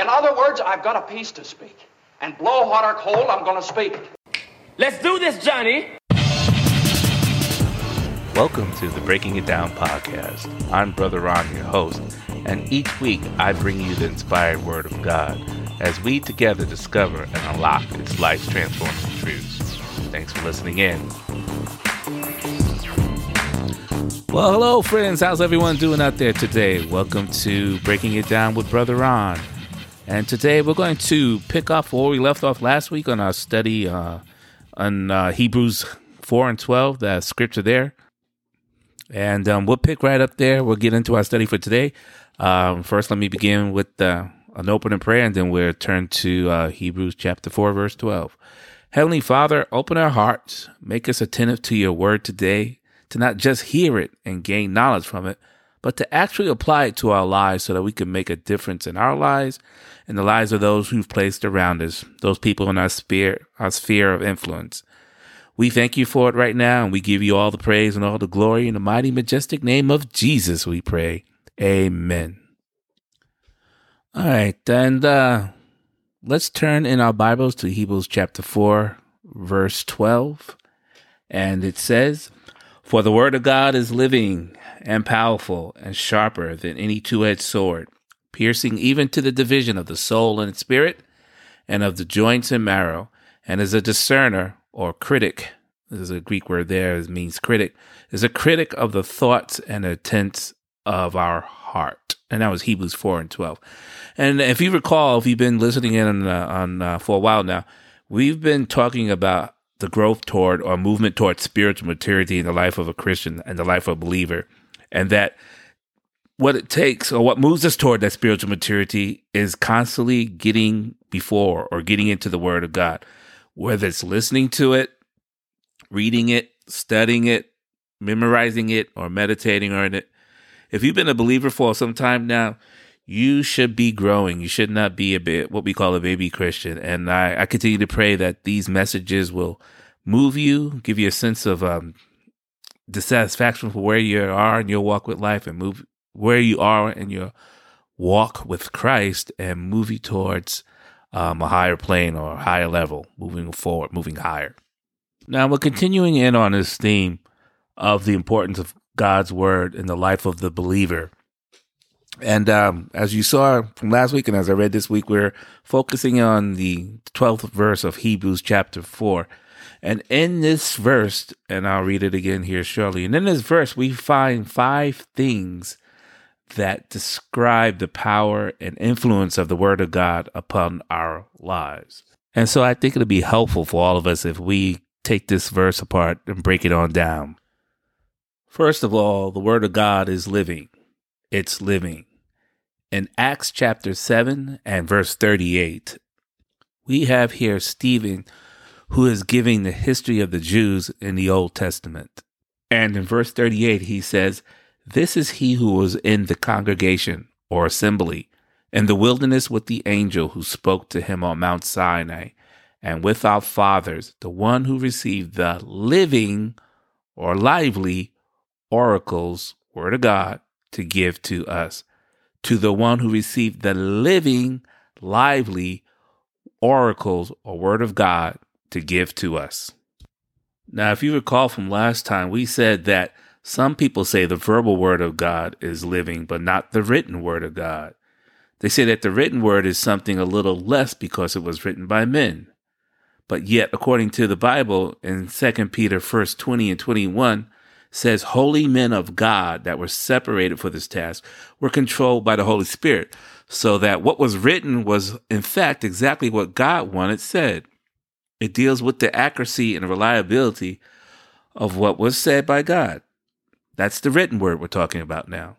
In other words, I've got a piece to speak. And blow hot or cold, I'm going to speak it. Let's do this, Johnny. Welcome to the Breaking It Down podcast. I'm Brother Ron, your host, and each week I bring you the inspired Word of God as we together discover and unlock its life transforming truths. Thanks for listening in. Well, hello, friends. How's everyone doing out there today? Welcome to Breaking It Down with Brother Ron. And today we're going to pick up where we left off last week on our study uh, on uh, Hebrews 4 and 12, the scripture there. And um, we'll pick right up there. We'll get into our study for today. Um, first, let me begin with uh, an opening prayer, and then we'll turn to uh, Hebrews chapter 4, verse 12. Heavenly Father, open our hearts, make us attentive to your word today, to not just hear it and gain knowledge from it, but to actually apply it to our lives so that we can make a difference in our lives and the lives of those who've placed around us, those people in our sphere, our sphere of influence. We thank you for it right now, and we give you all the praise and all the glory in the mighty, majestic name of Jesus, we pray. Amen. All right, and uh, let's turn in our Bibles to Hebrews chapter 4, verse 12. And it says, For the word of God is living and powerful and sharper than any two edged sword, piercing even to the division of the soul and spirit and of the joints and marrow, and is a discerner or critic, there's a Greek word there, it means critic, is a critic of the thoughts and intents of our heart. And that was Hebrews 4 and 12. And if you recall, if you've been listening in on, uh, on uh, for a while now, we've been talking about the growth toward or movement toward spiritual maturity in the life of a Christian and the life of a believer. And that what it takes or what moves us toward that spiritual maturity is constantly getting before or getting into the Word of God whether it's listening to it, reading it, studying it, memorizing it, or meditating on it. If you've been a believer for some time now, you should be growing. You should not be a bit what we call a baby Christian. And I, I continue to pray that these messages will move you, give you a sense of um, dissatisfaction for where you are in your walk with life, and move where you are in your walk with Christ, and move you towards um, a higher plane or a higher level, moving forward, moving higher. Now, we're continuing in on this theme of the importance of God's word in the life of the believer. And um, as you saw from last week, and as I read this week, we're focusing on the 12th verse of Hebrews chapter 4. And in this verse, and I'll read it again here shortly, and in this verse, we find five things that describe the power and influence of the Word of God upon our lives. And so I think it'll be helpful for all of us if we take this verse apart and break it on down. First of all, the Word of God is living. It's living. In Acts chapter 7 and verse 38, we have here Stephen who is giving the history of the Jews in the Old Testament. And in verse 38, he says, this is he who was in the congregation or assembly in the wilderness with the angel who spoke to him on Mount Sinai, and with our fathers, the one who received the living or lively oracles, word of God, to give to us. To the one who received the living, lively oracles or word of God to give to us. Now, if you recall from last time, we said that some people say the verbal word of God is living, but not the written word of God. They say that the written word is something a little less because it was written by men. But yet, according to the Bible in 2 Peter 1 20 and 21, says holy men of God that were separated for this task were controlled by the Holy Spirit, so that what was written was in fact exactly what God wanted said. It deals with the accuracy and reliability of what was said by God. That's the written word we're talking about now.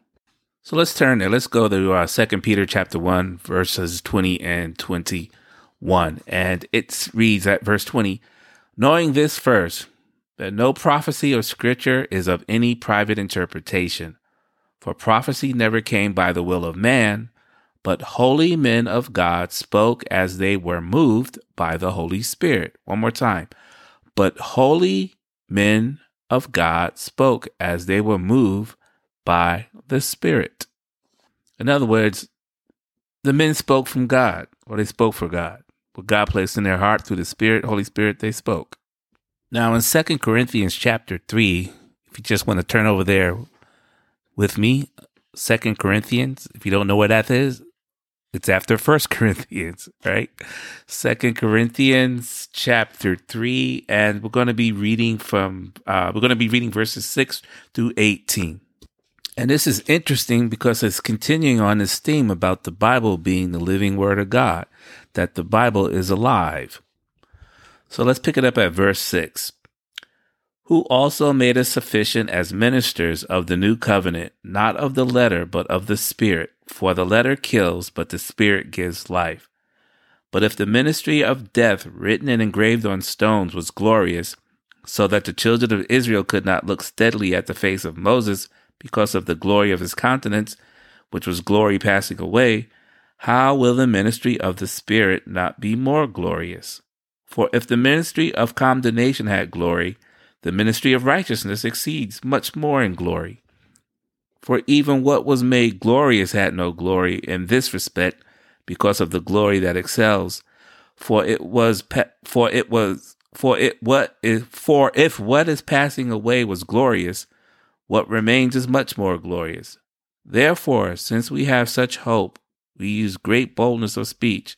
So let's turn there. Let's go to uh, 2 Peter chapter 1, verses 20 and 21. And it reads at verse 20, Knowing this first, that no prophecy or scripture is of any private interpretation, for prophecy never came by the will of man, but holy men of God spoke as they were moved by the Holy Spirit. One more time. But holy men of God spoke as they were moved by the Spirit. In other words, the men spoke from God, or they spoke for God. What God placed in their heart through the Spirit, Holy Spirit, they spoke. Now in Second Corinthians chapter 3, if you just want to turn over there with me, Second Corinthians, if you don't know what that is, it's after First Corinthians, right? Second Corinthians chapter three, and we're going to be reading from uh, we're going to be reading verses six through eighteen. And this is interesting because it's continuing on this theme about the Bible being the living Word of God, that the Bible is alive. So let's pick it up at verse six who also made us sufficient as ministers of the new covenant, not of the letter, but of the Spirit. For the letter kills, but the Spirit gives life. But if the ministry of death, written and engraved on stones, was glorious, so that the children of Israel could not look steadily at the face of Moses because of the glory of his countenance, which was glory passing away, how will the ministry of the Spirit not be more glorious? For if the ministry of condemnation had glory, the ministry of righteousness exceeds much more in glory. For even what was made glorious had no glory in this respect, because of the glory that excels. For it was, pe- for it was, for it what is, for if what is passing away was glorious, what remains is much more glorious. Therefore, since we have such hope, we use great boldness of speech.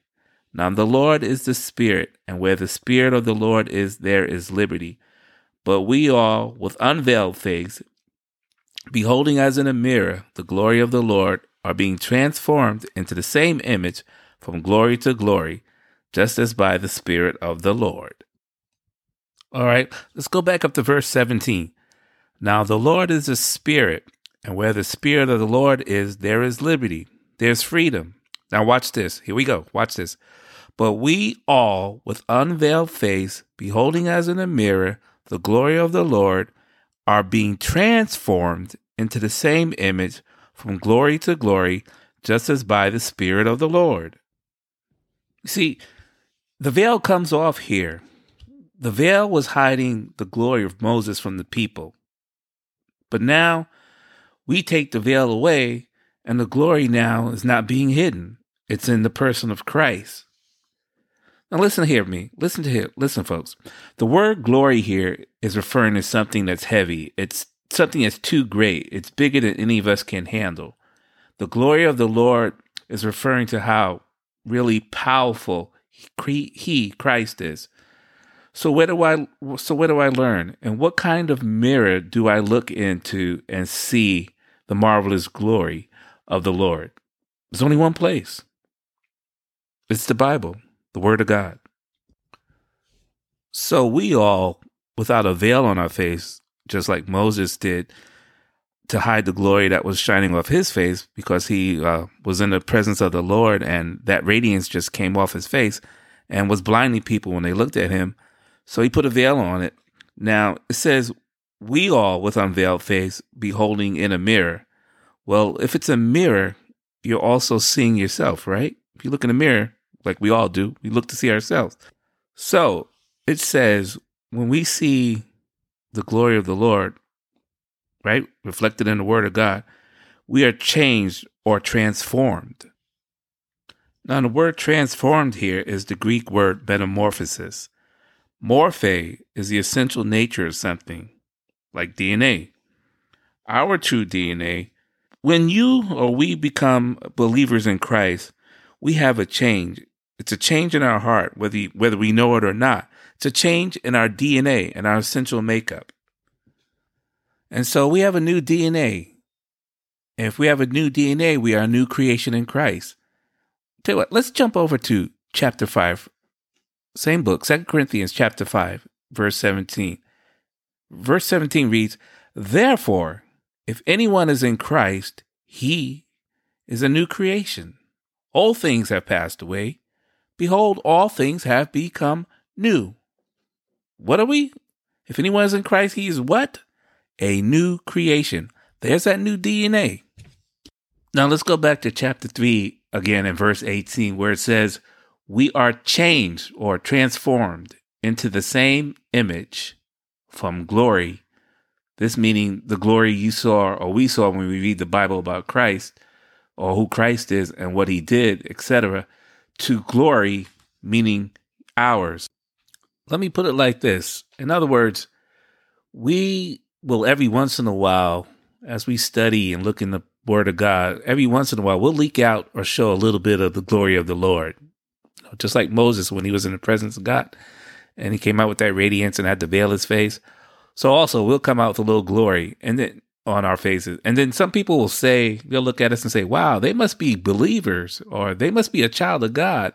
Now the Lord is the Spirit, and where the Spirit of the Lord is, there is liberty. But we all, with unveiled face, beholding as in a mirror the glory of the Lord, are being transformed into the same image from glory to glory, just as by the Spirit of the Lord. All right, let's go back up to verse 17. Now the Lord is a spirit, and where the Spirit of the Lord is, there is liberty, there's freedom. Now watch this. Here we go. Watch this. But we all, with unveiled face, beholding as in a mirror the glory of the Lord, are being transformed into the same image from glory to glory, just as by the Spirit of the Lord. See, the veil comes off here. The veil was hiding the glory of Moses from the people. But now we take the veil away, and the glory now is not being hidden. It's in the person of Christ. Now listen here, me. Listen to here. Listen, folks. The word glory here is referring to something that's heavy. It's something that's too great. It's bigger than any of us can handle. The glory of the Lord is referring to how really powerful he, Christ is. So where do I so where do I learn? And what kind of mirror do I look into and see the marvelous glory of the Lord? There's only one place. It's the Bible the Word of God. So we all, without a veil on our face, just like Moses did, to hide the glory that was shining off his face because he uh, was in the presence of the Lord and that radiance just came off his face and was blinding people when they looked at him. So he put a veil on it. Now it says, We all with unveiled face beholding in a mirror. Well, if it's a mirror, you're also seeing yourself, right? If you look in a mirror, like we all do. We look to see ourselves. So it says, when we see the glory of the Lord, right, reflected in the Word of God, we are changed or transformed. Now, the word transformed here is the Greek word metamorphosis. Morphe is the essential nature of something, like DNA. Our true DNA, when you or we become believers in Christ, we have a change. It's a change in our heart, whether, whether we know it or not. It's a change in our DNA and our essential makeup. And so we have a new DNA. And if we have a new DNA, we are a new creation in Christ. Tell you what, let's jump over to chapter 5, same book, Second Corinthians chapter 5, verse 17. Verse 17 reads, Therefore, if anyone is in Christ, he is a new creation. All things have passed away. Behold, all things have become new. What are we? If anyone is in Christ, he is what? A new creation. There's that new DNA. Now let's go back to chapter 3 again in verse 18, where it says, We are changed or transformed into the same image from glory. This meaning the glory you saw or we saw when we read the Bible about Christ or who Christ is and what he did, etc., to glory, meaning ours. Let me put it like this. In other words, we will every once in a while, as we study and look in the Word of God, every once in a while, we'll leak out or show a little bit of the glory of the Lord. Just like Moses when he was in the presence of God and he came out with that radiance and had to veil his face. So also we'll come out with a little glory and then on our faces. And then some people will say, they'll look at us and say, wow, they must be believers or they must be a child of God.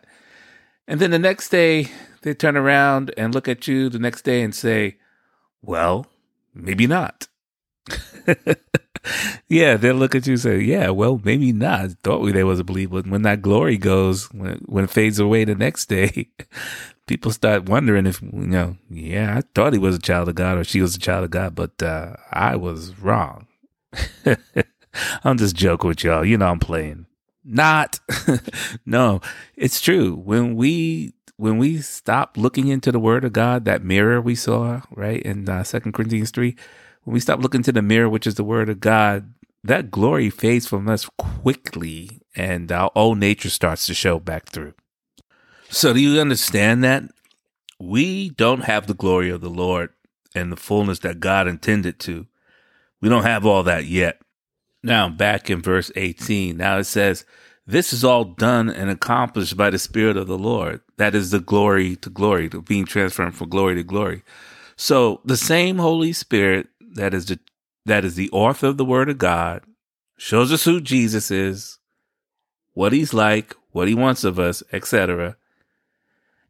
And then the next day they turn around and look at you the next day and say, well, maybe not. yeah, they'll look at you and say, "Yeah, well, maybe not." Thought they was a believer. When that glory goes, when when it fades away the next day, people start wondering if you know. Yeah, I thought he was a child of God or she was a child of God, but uh, I was wrong. I'm just joking with y'all. You know, I'm playing. Not, no, it's true. When we when we stop looking into the Word of God, that mirror we saw right in uh, Second Corinthians three when we stop looking to the mirror, which is the word of God, that glory fades from us quickly and our old nature starts to show back through. So, do you understand that? We don't have the glory of the Lord and the fullness that God intended to. We don't have all that yet. Now, back in verse 18, now it says, This is all done and accomplished by the Spirit of the Lord. That is the glory to glory, to being transferred from glory to glory. So, the same Holy Spirit that is the that is the author of the word of God, shows us who Jesus is, what he's like, what he wants of us, etc.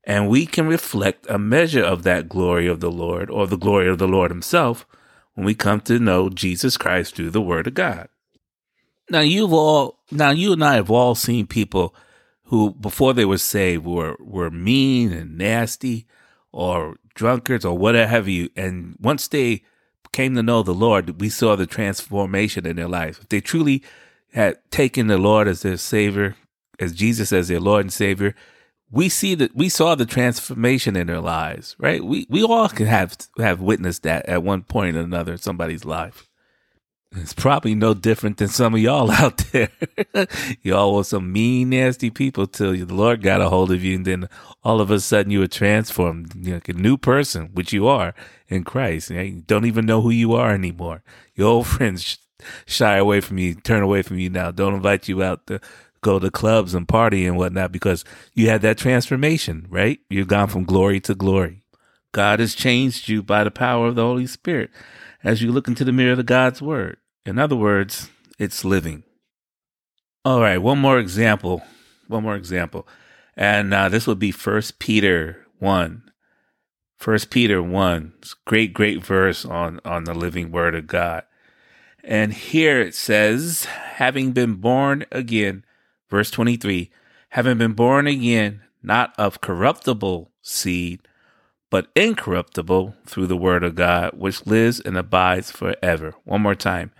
And we can reflect a measure of that glory of the Lord or the glory of the Lord himself when we come to know Jesus Christ through the word of God. Now you've all now you and I have all seen people who before they were saved were were mean and nasty or drunkards or whatever have you and once they came to know the Lord, we saw the transformation in their life. If they truly had taken the Lord as their Savior, as Jesus as their Lord and Savior, we see that we saw the transformation in their lives, right? We we all can have have witnessed that at one point or another in somebody's life. It's probably no different than some of y'all out there. y'all were some mean, nasty people till the Lord got a hold of you, and then all of a sudden you were transformed, you know, like a new person, which you are in Christ. You don't even know who you are anymore. Your old friends shy away from you, turn away from you now. Don't invite you out to go to clubs and party and whatnot because you had that transformation, right? You've gone from glory to glory. God has changed you by the power of the Holy Spirit as you look into the mirror of God's word. In other words, it's living. All right, one more example. One more example. And uh, this would be First Peter 1. First Peter 1. It's great, great verse on, on the living word of God. And here it says, having been born again, verse 23, having been born again, not of corruptible seed, but incorruptible through the word of God, which lives and abides forever. One more time.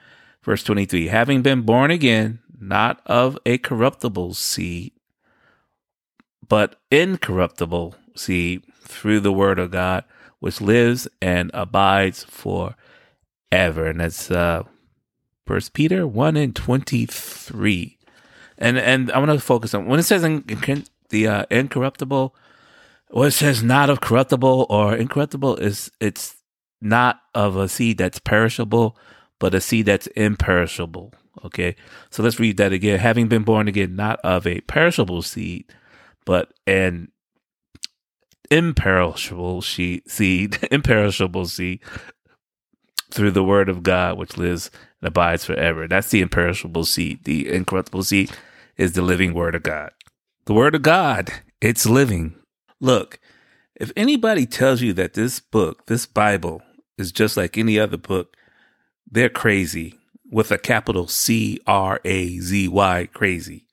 Verse 23 Having been born again, not of a corruptible seed, but incorruptible seed through the word of God, which lives and abides forever. And that's uh, First Peter 1 and 23. And and I want to focus on when it says in, in the uh, incorruptible, well, it says not of corruptible or incorruptible is it's not of a seed that's perishable, but a seed that's imperishable. Okay. So let's read that again. Having been born again, not of a perishable seed, but an imperishable seed, imperishable seed through the word of God, which lives and abides forever. That's the imperishable seed. The incorruptible seed is the living word of God. The word of God, it's living. Look, if anybody tells you that this book, this Bible, is just like any other book, they're crazy with a capital C R A Z Y, crazy.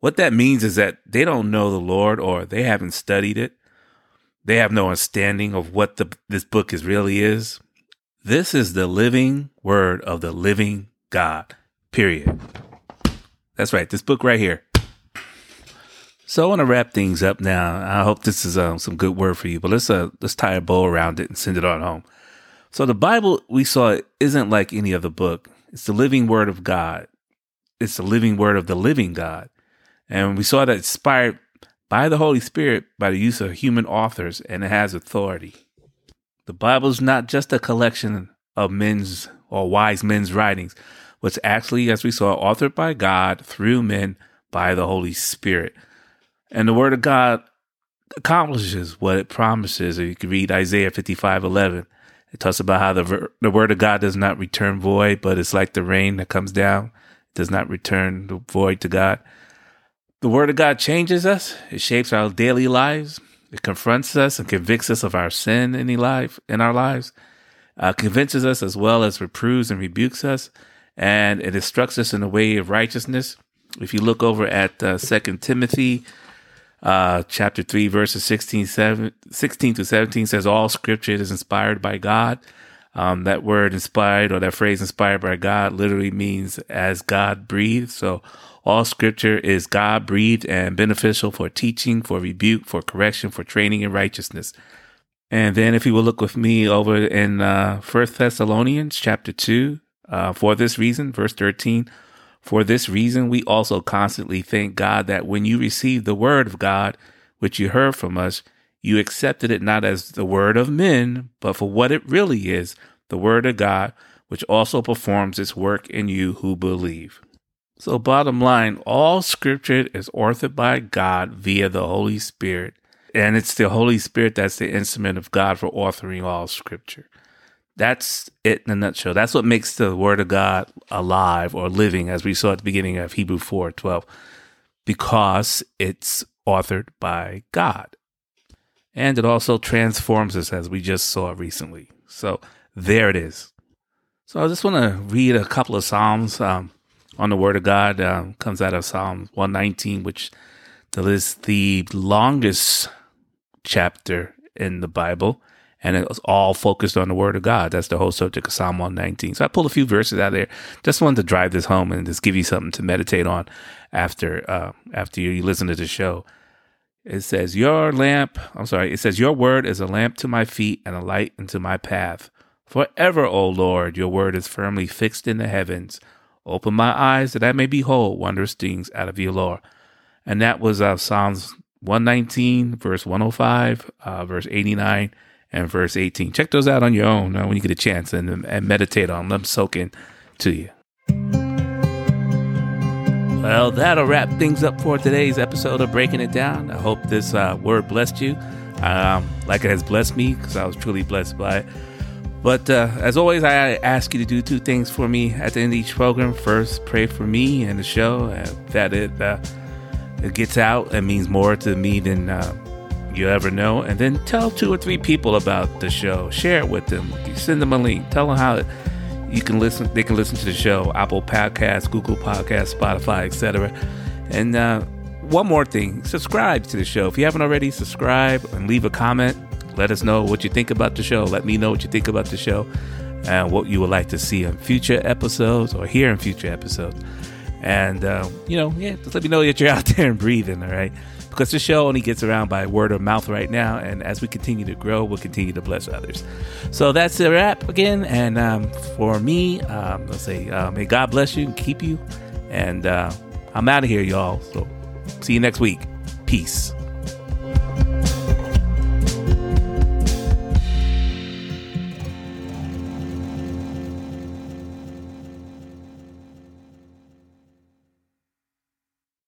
What that means is that they don't know the Lord or they haven't studied it. They have no understanding of what the, this book is really is. This is the living word of the living God. Period. That's right. This book right here. So I want to wrap things up now. I hope this is um, some good word for you, but let's uh, let's tie a bow around it and send it on home. So the Bible we saw isn't like any other book. It's the living word of God. It's the living word of the living God. And we saw that inspired by the Holy Spirit by the use of human authors and it has authority. The Bible is not just a collection of men's or wise men's writings, but it's actually, as we saw, authored by God through men by the Holy Spirit. And the Word of God accomplishes what it promises. You can read Isaiah 55 11. It talks about how the, the Word of God does not return void, but it's like the rain that comes down, it does not return void to God. The Word of God changes us, it shapes our daily lives, it confronts us and convicts us of our sin in, life, in our lives, uh, convinces us as well as reproves and rebukes us, and it instructs us in the way of righteousness. If you look over at uh, 2 Timothy uh, chapter 3, verses 16, 7, 16 to 17 says, All scripture is inspired by God. Um, that word inspired or that phrase inspired by God literally means as God breathed. So all scripture is God breathed and beneficial for teaching, for rebuke, for correction, for training in righteousness. And then if you will look with me over in uh, 1 Thessalonians chapter 2, uh, for this reason, verse 13, for this reason we also constantly thank God that when you received the word of God, which you heard from us, you accepted it not as the word of men, but for what it really is, the word of God, which also performs its work in you who believe. So, bottom line, all scripture is authored by God via the Holy Spirit. And it's the Holy Spirit that's the instrument of God for authoring all scripture. That's it in a nutshell. That's what makes the word of God alive or living, as we saw at the beginning of Hebrew 4 12, because it's authored by God. And it also transforms us, as we just saw recently. So there it is. So I just want to read a couple of Psalms. Um, on the Word of God um, comes out of Psalm 119, which is the longest chapter in the Bible, and it's all focused on the Word of God. That's the whole subject of Psalm 119. So I pulled a few verses out there. Just wanted to drive this home and just give you something to meditate on after uh, after you listen to the show. It says, Your lamp, I'm sorry, it says, Your word is a lamp to my feet and a light into my path. Forever, O Lord, your word is firmly fixed in the heavens. Open my eyes that I may behold wondrous things out of your law. And that was uh, Psalms 119, verse 105, uh, verse 89, and verse 18. Check those out on your own uh, when you get a chance and, and meditate on them, soak in to you. Well, that'll wrap things up for today's episode of Breaking It Down. I hope this uh, word blessed you, um, like it has blessed me, because I was truly blessed by it. But uh, as always, I ask you to do two things for me at the end of each program. First, pray for me and the show that it uh, it gets out and means more to me than uh, you ever know. And then tell two or three people about the show. Share it with them. Send them a link. Tell them how you can listen. They can listen to the show. Apple Podcasts, Google Podcasts, Spotify, etc. And uh, one more thing: subscribe to the show if you haven't already. Subscribe and leave a comment let us know what you think about the show. Let me know what you think about the show and what you would like to see in future episodes or hear in future episodes. And, uh, you know, yeah, just let me know that you're out there and breathing, all right? Because the show only gets around by word of mouth right now. And as we continue to grow, we'll continue to bless others. So that's a wrap again. And um, for me, um, let's say, uh, may God bless you and keep you. And uh, I'm out of here, y'all. So see you next week. Peace.